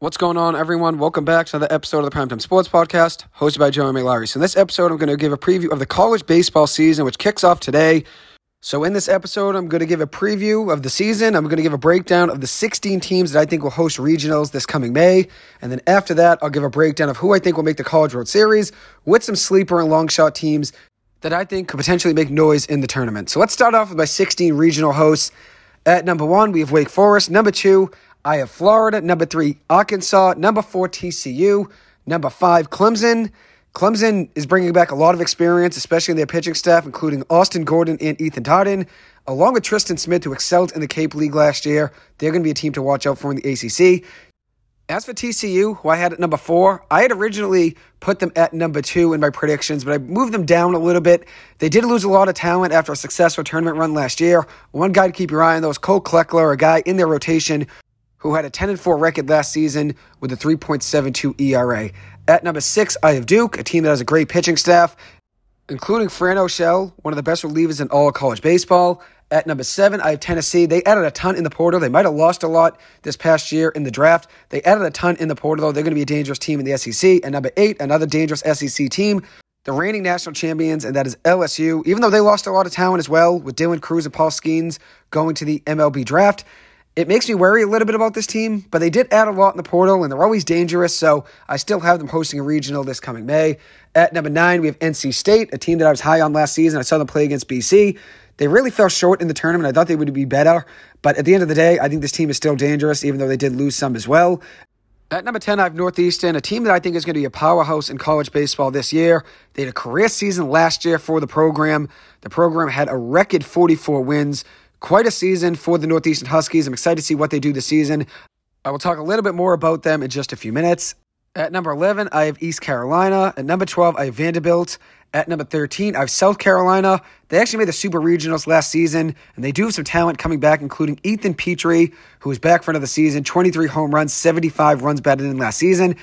What's going on, everyone? Welcome back to another episode of the Primetime Sports Podcast, hosted by Joey McLary. So, in this episode, I'm going to give a preview of the college baseball season, which kicks off today. So, in this episode, I'm going to give a preview of the season. I'm going to give a breakdown of the 16 teams that I think will host regionals this coming May. And then after that, I'll give a breakdown of who I think will make the College World Series with some sleeper and long shot teams that I think could potentially make noise in the tournament. So, let's start off with my 16 regional hosts. At number one, we have Wake Forest. Number two, I have Florida. Number three, Arkansas. Number four, TCU. Number five, Clemson. Clemson is bringing back a lot of experience, especially in their pitching staff, including Austin Gordon and Ethan Darden, along with Tristan Smith, who excelled in the Cape League last year. They're going to be a team to watch out for in the ACC. As for TCU, who I had at number four, I had originally put them at number two in my predictions, but I moved them down a little bit. They did lose a lot of talent after a successful tournament run last year. One guy to keep your eye on, though, is Cole Kleckler, a guy in their rotation who had a 10 4 record last season with a 3.72 ERA. At number six, I have Duke, a team that has a great pitching staff, including Fran Oschell, one of the best relievers in all of college baseball. At number seven, I have Tennessee. They added a ton in the portal. They might have lost a lot this past year in the draft. They added a ton in the portal, though. They're going to be a dangerous team in the SEC. And number eight, another dangerous SEC team, the reigning national champions, and that is LSU. Even though they lost a lot of talent as well, with Dylan Crews and Paul Skenes going to the MLB draft, it makes me worry a little bit about this team, but they did add a lot in the portal and they're always dangerous, so I still have them hosting a regional this coming May. At number nine, we have NC State, a team that I was high on last season. I saw them play against BC. They really fell short in the tournament. I thought they would be better, but at the end of the day, I think this team is still dangerous, even though they did lose some as well. At number 10, I have Northeastern, a team that I think is going to be a powerhouse in college baseball this year. They had a career season last year for the program. The program had a record 44 wins. Quite a season for the Northeastern Huskies. I'm excited to see what they do this season. I will talk a little bit more about them in just a few minutes. At number 11, I have East Carolina. At number 12, I have Vanderbilt. At number 13, I have South Carolina. They actually made the Super Regionals last season, and they do have some talent coming back, including Ethan Petry, who is back for another season 23 home runs, 75 runs better than last season.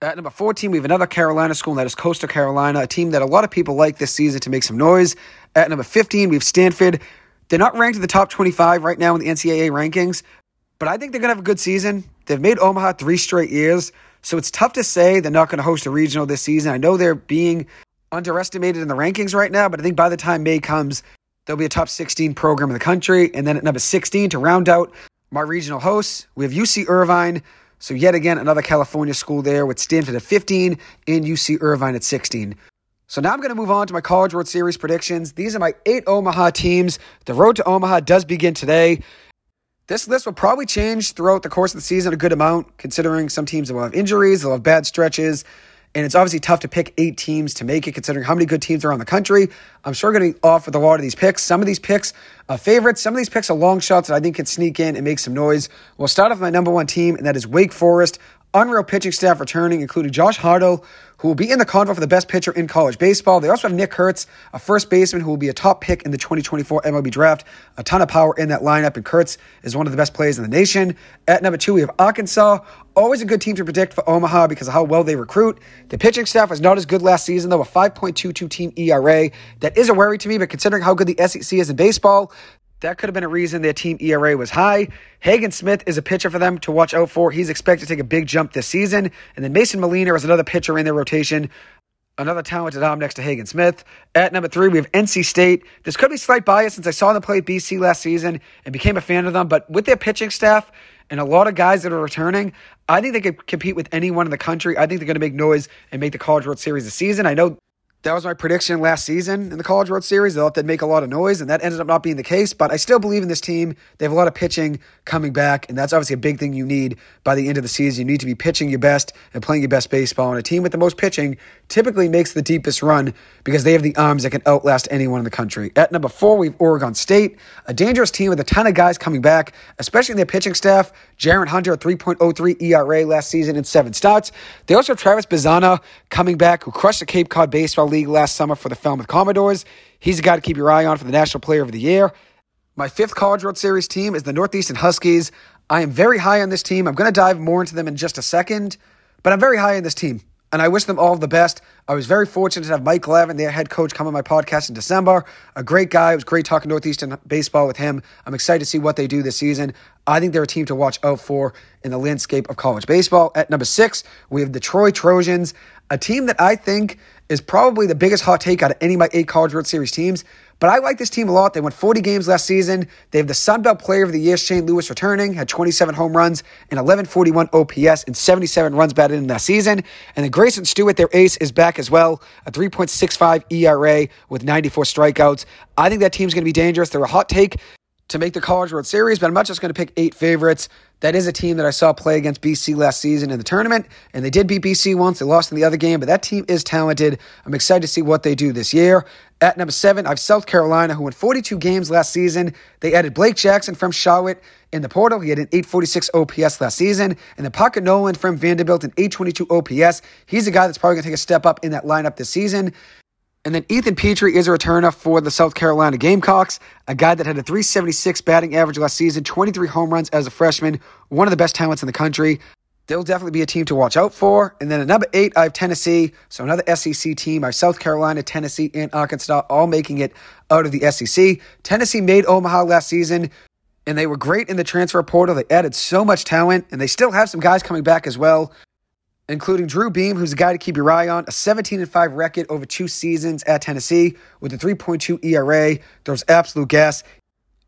At number 14, we have another Carolina school, and that is Coastal Carolina, a team that a lot of people like this season to make some noise. At number 15, we have Stanford. They're not ranked in the top 25 right now in the NCAA rankings, but I think they're going to have a good season. They've made Omaha three straight years, so it's tough to say they're not going to host a regional this season. I know they're being underestimated in the rankings right now, but I think by the time May comes, they'll be a top 16 program in the country. And then at number 16, to round out my regional hosts, we have UC Irvine. So, yet again, another California school there with Stanford at 15 and UC Irvine at 16. So now I'm going to move on to my College World Series predictions. These are my eight Omaha teams. The road to Omaha does begin today. This list will probably change throughout the course of the season a good amount, considering some teams will have injuries, they'll have bad stretches, and it's obviously tough to pick eight teams to make it, considering how many good teams are on the country. I'm sure going to offer a lot of these picks. Some of these picks are favorites, some of these picks are long shots that I think can sneak in and make some noise. We'll start off with my number one team, and that is Wake Forest. Unreal pitching staff returning, including Josh Hartle, who will be in the convo for the best pitcher in college baseball. They also have Nick Kurtz, a first baseman who will be a top pick in the 2024 MLB draft. A ton of power in that lineup, and Kurtz is one of the best players in the nation. At number two, we have Arkansas. Always a good team to predict for Omaha because of how well they recruit. The pitching staff was not as good last season, though, a 5.22 team ERA. That is a worry to me, but considering how good the SEC is in baseball, that could have been a reason their team ERA was high. Hagen Smith is a pitcher for them to watch out for. He's expected to take a big jump this season. And then Mason Molina is another pitcher in their rotation. Another talented arm next to Hagen Smith. At number three, we have NC State. This could be slight bias since I saw them play BC last season and became a fan of them. But with their pitching staff and a lot of guys that are returning, I think they could compete with anyone in the country. I think they're going to make noise and make the College World Series this season. I know that was my prediction last season in the College World Series. I thought they'd make a lot of noise, and that ended up not being the case. But I still believe in this team. They have a lot of pitching coming back, and that's obviously a big thing you need by the end of the season. You need to be pitching your best and playing your best baseball. And a team with the most pitching typically makes the deepest run because they have the arms that can outlast anyone in the country. At number four, we have Oregon State, a dangerous team with a ton of guys coming back, especially in their pitching staff. Jaron Hunter, a 3.03 ERA last season in seven starts. They also have Travis Bazzana coming back, who crushed the Cape Cod Baseball League last summer for the Falmouth Commodores. He's a guy to keep your eye on for the National Player of the Year. My fifth College World Series team is the Northeastern Huskies. I am very high on this team. I'm going to dive more into them in just a second, but I'm very high on this team, and I wish them all the best. I was very fortunate to have Mike Glavine, their head coach, come on my podcast in December. A great guy. It was great talking Northeastern baseball with him. I'm excited to see what they do this season. I think they're a team to watch out for in the landscape of college baseball. At number six, we have the Troy Trojans, a team that I think is probably the biggest hot take out of any of my eight College World Series teams. But I like this team a lot. They won 40 games last season. They have the Sun Belt Player of the Year, Shane Lewis, returning, had 27 home runs and 1141 OPS and 77 runs batted in that season. And then Grayson Stewart, their ace, is back as well, a 3.65 ERA with 94 strikeouts. I think that team's going to be dangerous. They're a hot take to make the College World Series, but I'm not just going to pick eight favorites. That is a team that I saw play against BC last season in the tournament, and they did beat BC once. They lost in the other game, but that team is talented. I'm excited to see what they do this year. At number seven, I have South Carolina, who won 42 games last season. They added Blake Jackson from Charlotte in the portal. He had an 846 OPS last season. And then Parker Noland from Vanderbilt, an 822 OPS. He's a guy that's probably going to take a step up in that lineup this season. And then Ethan Petry is a returner for the South Carolina Gamecocks, a guy that had a 376 batting average last season, 23 home runs as a freshman, one of the best talents in the country. They'll definitely be a team to watch out for. And then at number eight, I have Tennessee. So another SEC team. I have South Carolina, Tennessee, and Arkansas all making it out of the SEC. Tennessee made Omaha last season, and they were great in the transfer portal. They added so much talent, and they still have some guys coming back as well including Drew Beam, who's a guy to keep your eye on, a 17 and 5 record over two seasons at Tennessee with a 3.2 ERA. Throws absolute gas.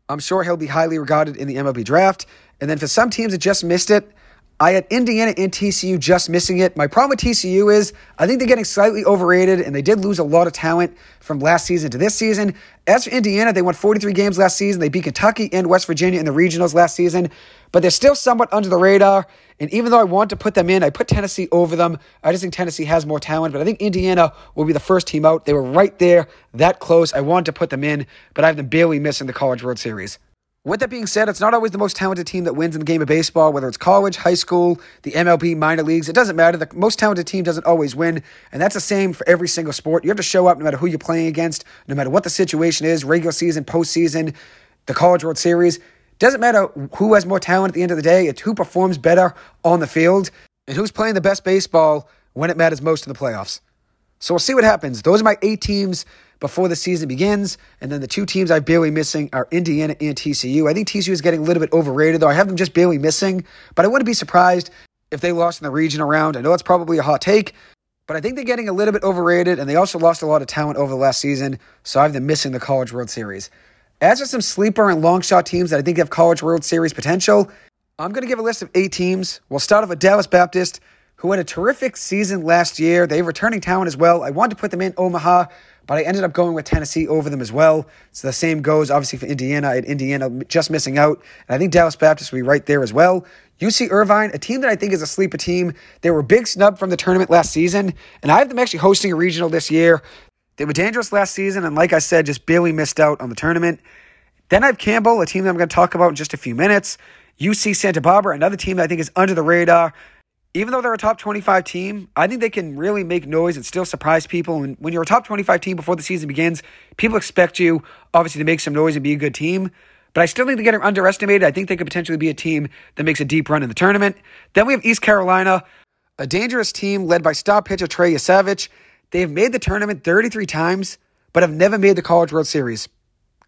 I'm sure he'll be highly regarded in the MLB draft. And then for some teams that just missed it, I had Indiana and TCU just missing it. My problem with TCU is I think they're getting slightly overrated, and they did lose a lot of talent from last season to this season. As for Indiana, they won 43 games last season. They beat Kentucky and West Virginia in the regionals last season, but they're still somewhat under the radar. And even though I want to put them in, I put Tennessee over them. I just think Tennessee has more talent, but I think Indiana will be the first team out. They were right there, that close. I wanted to put them in, but I have them barely missing the College World Series. With that being said, it's not always the most talented team that wins in the game of baseball, whether it's college, high school, the MLB, minor leagues. It doesn't matter. The most talented team doesn't always win, and that's the same for every single sport. You have to show up no matter who you're playing against, no matter what the situation is regular season, postseason, the College World Series. Doesn't matter who has more talent at the end of the day, it's who performs better on the field and who's playing the best baseball when it matters most in the playoffs. So we'll see what happens. Those are my eight teams before the season begins. And then the two teams I'm barely missing are Indiana and TCU. I think TCU is getting a little bit overrated, though. I have them just barely missing, but I wouldn't be surprised if they lost in the regional round. I know that's probably a hot take, but I think they're getting a little bit overrated, and they also lost a lot of talent over the last season, so I have them missing the College World Series. As for some sleeper and long shot teams that I think have College World Series potential, I'm going to give a list of eight teams. We'll start off with Dallas Baptist, who had a terrific season last year. They returning talent as well. I wanted to put them in Omaha but I ended up going with Tennessee over them as well. So the same goes obviously for Indiana. Had Indiana just missing out. And I think Dallas Baptist will be right there as well. UC Irvine, a team that I think is a sleeper team. They were big snub from the tournament last season, and I have them actually hosting a regional this year. They were dangerous last season, and like I said, just barely missed out on the tournament. Then I have Campbell, a team that I'm going to talk about in just a few minutes. UC Santa Barbara, another team that I think is under the radar even though they're a top 25 team, I think they can really make noise and still surprise people. And when you're a top 25 team before the season begins, people expect you, obviously, to make some noise and be a good team. But I still think they get underestimated. I think they could potentially be a team that makes a deep run in the tournament. Then we have East Carolina, a dangerous team led by star pitcher Trey Yesavage. They have made the tournament 33 times, but have never made the College World Series.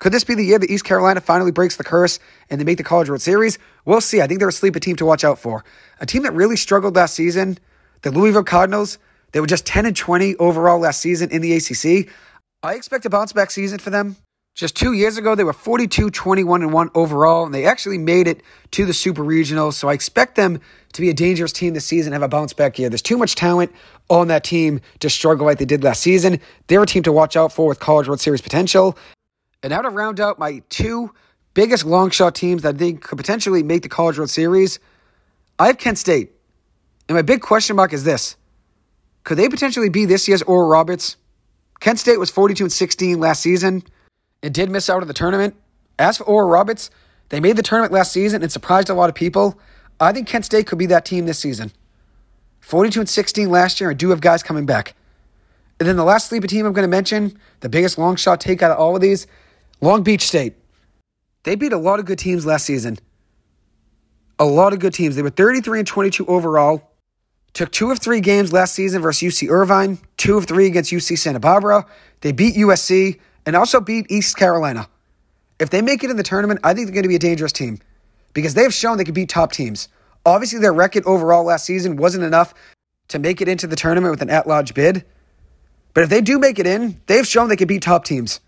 Could this be the year that East Carolina finally breaks the curse and they make the College World Series? We'll see. I think they're a sleeper team to watch out for. A team that really struggled last season, the Louisville Cardinals, they were just 10 and 20 overall last season in the ACC. I expect a bounce back season for them. Just two years ago, they were 42, 21, and 1 overall, and they actually made it to the Super Regionals. So I expect them to be a dangerous team this season, and have a bounce back year. There's too much talent on that team to struggle like they did last season. They're a team to watch out for with College World Series potential. And now to round out my two biggest long shot teams that I think could potentially make the College World Series, I have Kent State. And my big question mark is this could they potentially be this year's Oral Roberts? Kent State was 42 and 16 last season and did miss out of the tournament. As for Oral Roberts, they made the tournament last season and surprised a lot of people. I think Kent State could be that team this season. 42 and 16 last year, and do have guys coming back. And then the last sleeper team I'm going to mention, the biggest long shot take out of all of these, Long Beach State. They beat a lot of good teams last season. A lot of good teams. They were 33 and 22 overall, Took two of three games last season versus UC Irvine, two of three against UC Santa Barbara. They beat USC and also beat East Carolina. If they make it in the tournament, I think they're going to be a dangerous team because they've shown they can beat top teams. Obviously, their record overall last season wasn't enough to make it into the tournament with an at large bid. But if they do make it in, they've shown they can beat top teams.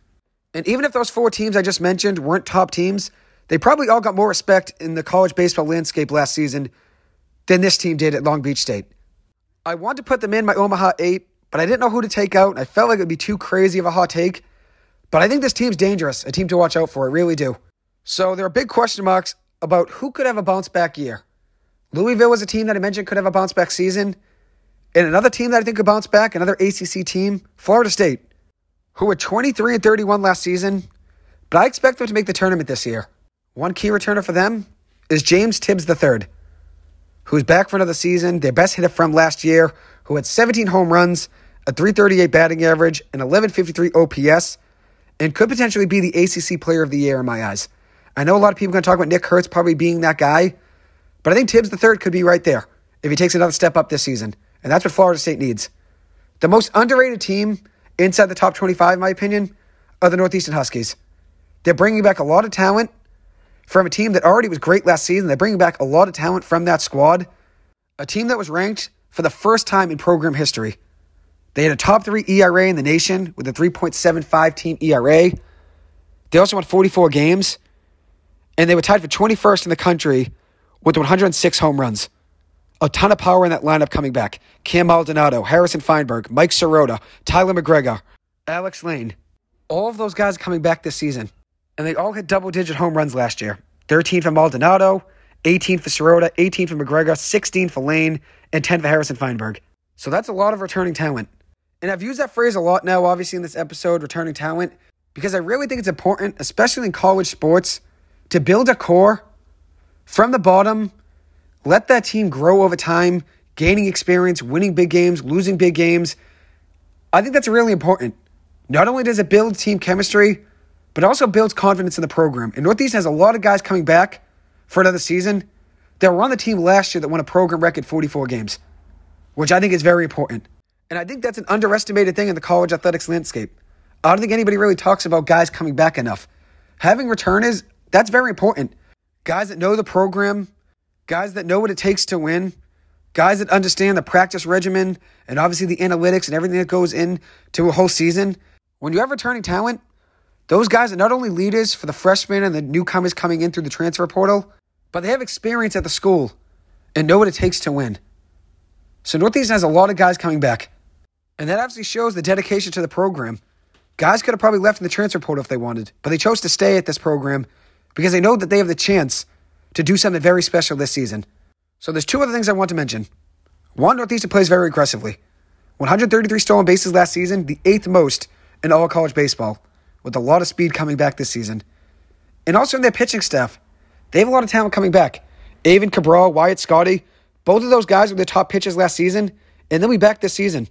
And even if those four teams I just mentioned weren't top teams, they probably all got more respect in the college baseball landscape last season than this team did at Long Beach State. I wanted to put them in my Omaha 8, but I didn't know who to take out. I felt like it would be too crazy of a hot take. But I think this team's dangerous, a team to watch out for. I really do. So there are big question marks about who could have a bounce back year. Louisville was a team that I mentioned could have a bounce back season. And another team that I think could bounce back, another ACC team, Florida State, who were 23 and 31 last season, but I expect them to make the tournament this year. One key returner for them is James Tibbs III, who's back for another season, their best hitter from last year, who had 17 home runs, a 338 batting average, an 1153 OPS, and could potentially be the ACC Player of the Year in my eyes. I know a lot of people are going to talk about Nick Kurtz probably being that guy, but I think Tibbs III could be right there if he takes another step up this season. And that's what Florida State needs. The most underrated team inside the top 25, in my opinion, are the Northeastern Huskies. They're bringing back a lot of talent from a team that already was great last season. They're bringing back a lot of talent from that squad. A team that was ranked for the first time in program history. They had a top three ERA in the nation with a 3.75 team ERA. They also won 44 games, and they were tied for 21st in the country with 106 home runs. A ton of power in that lineup coming back. Cam Maldonado, Harrison Feinberg, Mike Sirota, Tyler McGregor, Alex Lane. All of those guys coming back this season and they all hit double digit home runs last year 13 for Maldonado, 18 for Sirota, 18 for McGregor, 16 for Lane, and 10 for Harrison Feinberg. So that's a lot of returning talent. And I've used that phrase a lot now, obviously, in this episode, returning talent, because I really think it's important, especially in college sports, to build a core from the bottom, let that team grow over time, gaining experience, winning big games, losing big games. I think that's really important. Not only does it build team chemistry, but also builds confidence in the program. And Northeast has a lot of guys coming back for another season that were on the team last year that won a program record 44 games, which I think is very important. And I think that's an underestimated thing in the college athletics landscape. I don't think anybody really talks about guys coming back enough. Having returners, that's very important. Guys that know the program, guys that know what it takes to win, guys that understand the practice regimen and obviously the analytics and everything that goes into a whole season. When you have returning talent, those guys are not only leaders for the freshmen and the newcomers coming in through the transfer portal, but they have experience at the school and know what it takes to win. So Northeastern has a lot of guys coming back. And that obviously shows the dedication to the program. Guys could have probably left in the transfer portal if they wanted, but they chose to stay at this program because they know that they have the chance to do something very special this season. So there's two other things I want to mention. One, Northeastern plays very aggressively. 133 stolen bases last season, the eighth most in all college baseball with a lot of speed coming back this season. And also in their pitching staff, they have a lot of talent coming back. Aiven Cabral, Wyatt Scotti, both of those guys were the top pitchers last season, and they'll be back this season.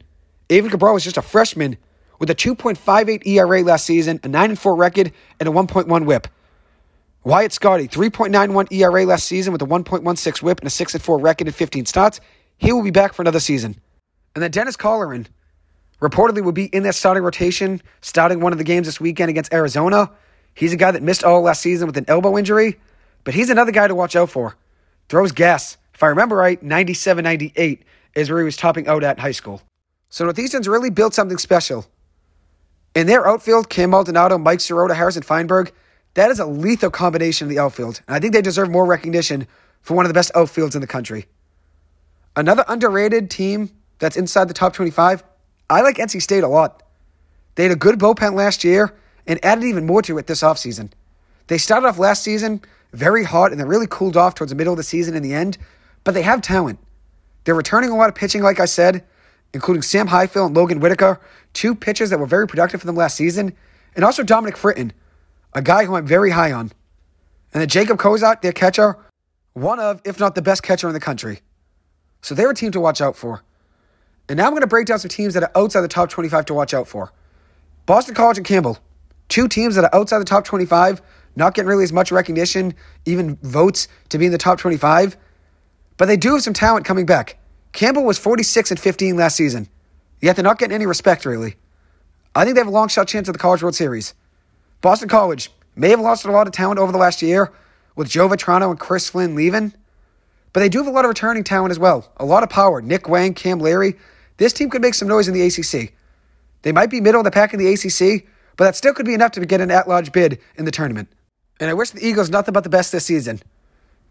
Aiven Cabral was just a freshman with a 2.58 ERA last season, a 9 4 record, and a 1.1 whip. Wyatt Scotti, 3.91 ERA last season with a 1.16 whip and a 6 4 record in 15 starts. He will be back for another season. And then Dennis Colleran, reportedly will be in that starting rotation, starting one of the games this weekend against Arizona. He's a guy that missed all last season with an elbow injury, but he's another guy to watch out for. Throws gas. If I remember right, 97 98 is where he was topping out at in high school. So Northeastern's really built something special. In their outfield, Cam Maldonado, Mike Sirota, Harrison Feinberg, that is a lethal combination in the outfield. And I think they deserve more recognition for one of the best outfields in the country. Another underrated team that's inside the top 25 I like NC State a lot. They had a good bullpen last year and added even more to it this offseason. They started off last season very hot and they really cooled off towards the middle of the season in the end, but they have talent. They're returning a lot of pitching, like I said, including Sam Highfill and Logan Whitaker, two pitchers that were very productive for them last season, and also Dominic Fritton, a guy who I'm very high on. And then Jacob Cozart, their catcher, one of, if not the best catcher in the country. So they're a team to watch out for. And now I'm going to break down some teams that are outside the top 25 to watch out for. Boston College and Campbell, two teams that are outside the top 25, not getting really as much recognition, even votes to be in the top 25. But they do have some talent coming back. Campbell was 46 and 15 last season, yet they're not getting any respect, really. I think they have a long shot chance at the College World Series. Boston College may have lost a lot of talent over the last year with Joe Vetrano and Chris Flynn leaving, but they do have a lot of returning talent as well. A lot of power. Nick Wang, Cam Leary. This team could make some noise in the ACC. They might be middle of the pack in the ACC, but that still could be enough to get an at large bid in the tournament. And I wish the Eagles nothing but the best this season.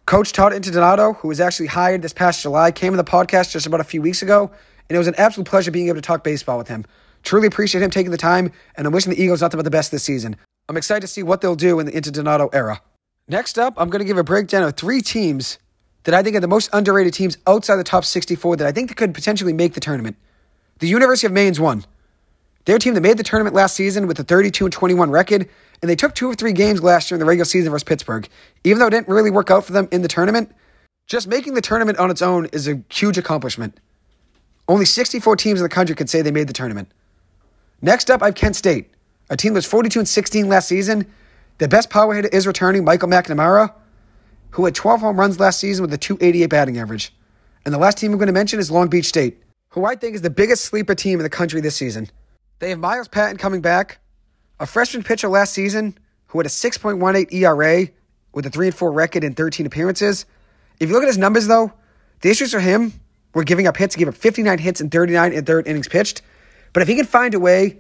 Coach Todd Interdonato, who was actually hired this past July, came on the podcast just about a few weeks ago, and it was an absolute pleasure being able to talk baseball with him. Truly appreciate him taking the time, and I'm wishing the Eagles nothing but the best this season. I'm excited to see what they'll do in the Interdonato era. Next up, I'm going to give a breakdown of three teams that I think are the most underrated teams outside the top 64 that I think could potentially make the tournament. The University of Maine's one. They're team that made the tournament last season with a 32 and 21 record, and they took two or three games last year in the regular season versus Pittsburgh. Even though it didn't really work out for them in the tournament, just making the tournament on its own is a huge accomplishment. Only 64 teams in the country could say they made the tournament. Next up, I have Kent State, a team that was 42 and 16 last season. The best power hitter is returning, Michael McNamara, who had 12 home runs last season with a 288 batting average. And the last team I'm going to mention is Long Beach State, who I think is the biggest sleeper team in the country this season. They have Miles Patton coming back, a freshman pitcher last season who had a 6.18 ERA with a 3 and 4 record in 13 appearances. If you look at his numbers, though, the issues for him were giving up hits. He gave up 59 hits in 39 in third innings pitched. But if he can find a way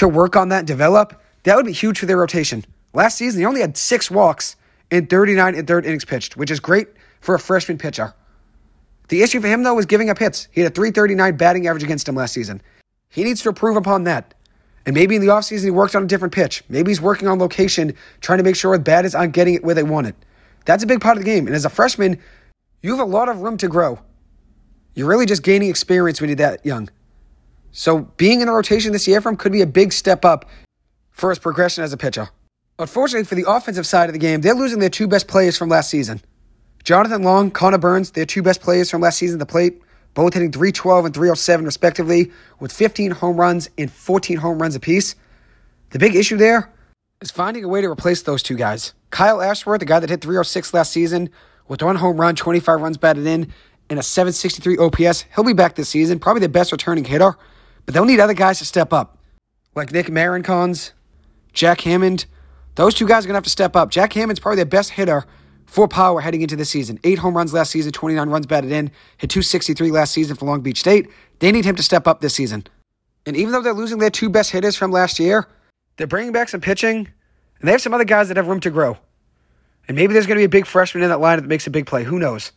to work on that and develop, that would be huge for their rotation. Last season, he only had six walks in 39 and third innings pitched, which is great for a freshman pitcher. The issue for him, though, was giving up hits. He had a 339 batting average against him last season. He needs to improve upon that. And maybe in the offseason he worked on a different pitch. Maybe he's working on location, trying to make sure the bat is on getting it where they want it. That's a big part of the game. And as a freshman, you have a lot of room to grow. You're really just gaining experience when you're that young. So being in the rotation this year for him could be a big step up for his progression as a pitcher. Unfortunately, for the offensive side of the game, they're losing their two best players from last season. Jonathan Long, Connor Burns, their two best players from last season at the plate, both hitting 312 and 307 respectively, with 15 home runs and 14 home runs apiece. The big issue there is finding a way to replace those two guys. Kyle Ashworth, the guy that hit 306 last season, with one home run, 25 runs batted in, and a 763 OPS, he'll be back this season, probably the best returning hitter, but they'll need other guys to step up, like Nick Marinconz, Jack Hammond. Those two guys are going to have to step up. Jack Hammond's probably their best hitter for power heading into the season. Eight home runs last season, 29 runs batted in, hit 263 last season for Long Beach State. They need him to step up this season. And even though they're losing their two best hitters from last year, they're bringing back some pitching, and they have some other guys that have room to grow. And maybe there's going to be a big freshman in that lineup that makes a big play. Who knows?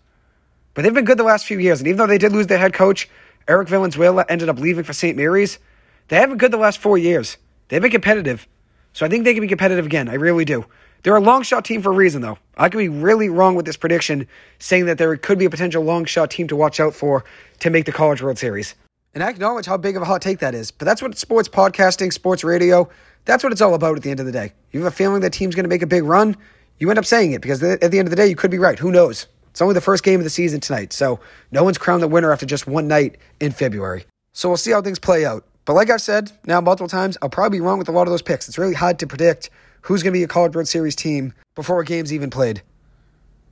But they've been good the last few years. And even though they did lose their head coach, Eric Valenzuela ended up leaving for St. Mary's, they have been good the last four years. They've been competitive. So I think they can be competitive again. I really do. They're a long shot team for a reason, though. I could be really wrong with this prediction, saying that there could be a potential long shot team to watch out for to make the College World Series. And I acknowledge how big of a hot take that is, but that's what sports podcasting, sports radio, that's what it's all about at the end of the day. You have a feeling that team's going to make a big run, you end up saying it because at the end of the day, you could be right. Who knows? It's only the first game of the season tonight, so no one's crowned the winner after just one night in February. So we'll see how things play out. But like I've said now multiple times, I'll probably be wrong with a lot of those picks. It's really hard to predict who's going to be a College World Series team before a game's even played.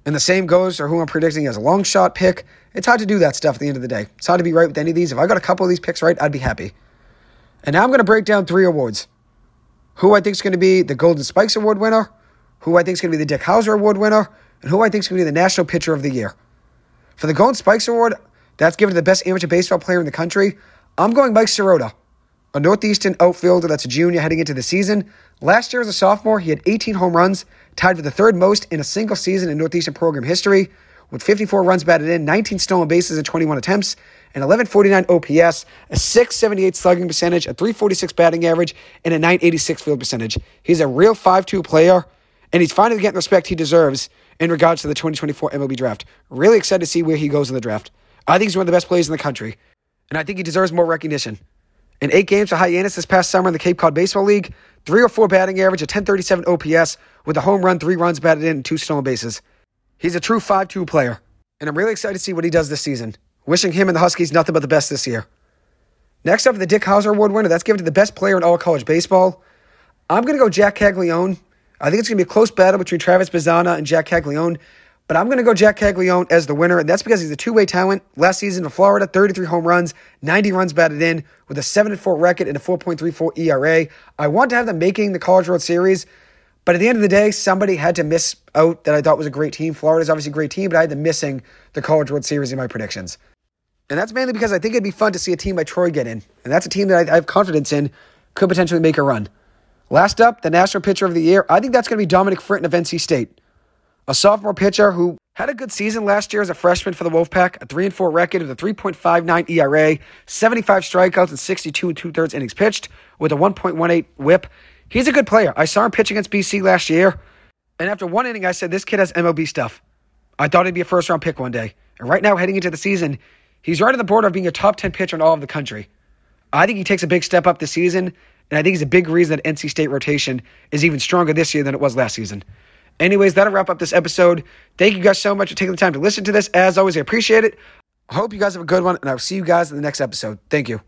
And the same goes for who I'm predicting as a long shot pick. It's hard to do that stuff at the end of the day. It's hard to be right with any of these. If I got a couple of these picks right, I'd be happy. And now I'm going to break down three awards. Who I think is going to be the Golden Spikes Award winner, who I think is going to be the Dick Howser Award winner, and who I think is going to be the National Pitcher of the Year. For the Golden Spikes Award, that's given to the best amateur baseball player in the country. I'm going Mike Sirota a Northeastern outfielder that's a junior heading into the season. Last year as a sophomore, he had 18 home runs, tied for the third most in a single season in Northeastern program history, with 54 runs batted in, 19 stolen bases in 21 attempts, an 1149 OPS, a 678 slugging percentage, a 346 batting average, and a 986 field percentage. He's a real 5-2 player, and he's finally getting the respect he deserves in regards to the 2024 MLB draft. Really excited to see where he goes in the draft. I think he's one of the best players in the country, and I think he deserves more recognition. In eight games for Hyannis this past summer in the Cape Cod Baseball League, 304 batting average, a 1037 OPS, with a home run, three runs batted in, and two stolen bases. He's a true 5 2 player, and I'm really excited to see what he does this season. Wishing him and the Huskies nothing but the best this year. Next up, the Dick Howser Award winner. That's given to the best player in all college baseball. I'm going to go Jack Caglianone. I think it's going to be a close battle between Travis Bazzana and Jack Caglianone, But I'm going to go Jack Caglianone as the winner, and that's because he's a two-way talent. Last season in Florida, 33 home runs, 90 runs batted in, with a 7-4 record and a 4.34 ERA. I want to have them making the College World Series, but at the end of the day, somebody had to miss out that I thought was a great team. Florida's obviously a great team, but I had them missing the College World Series in my predictions. And that's mainly because I think it'd be fun to see a team like Troy get in. And that's a team that I, have confidence in could potentially make a run. Last up, the National Pitcher of the Year. I think that's going to be Dominic Fritton of NC State a sophomore pitcher who had a good season last year as a freshman for the Wolfpack, a 3 and 4 record with a 3.59 ERA, 75 strikeouts, and 62 and two thirds innings pitched with a 1.18 whip. He's a good player. I saw him pitch against BC last year, and after one inning, I said, This kid has MLB stuff. I thought he'd be a first round pick one day. And right now, heading into the season, he's right on the border of being a top 10 pitcher in all of the country. I think he takes a big step up this season, and I think he's a big reason that NC State rotation is even stronger this year than it was last season. Anyways, that'll wrap up this episode. Thank you guys so much for taking the time to listen to this. As always, I appreciate it. I hope you guys have a good one, and I'll see you guys in the next episode. Thank you.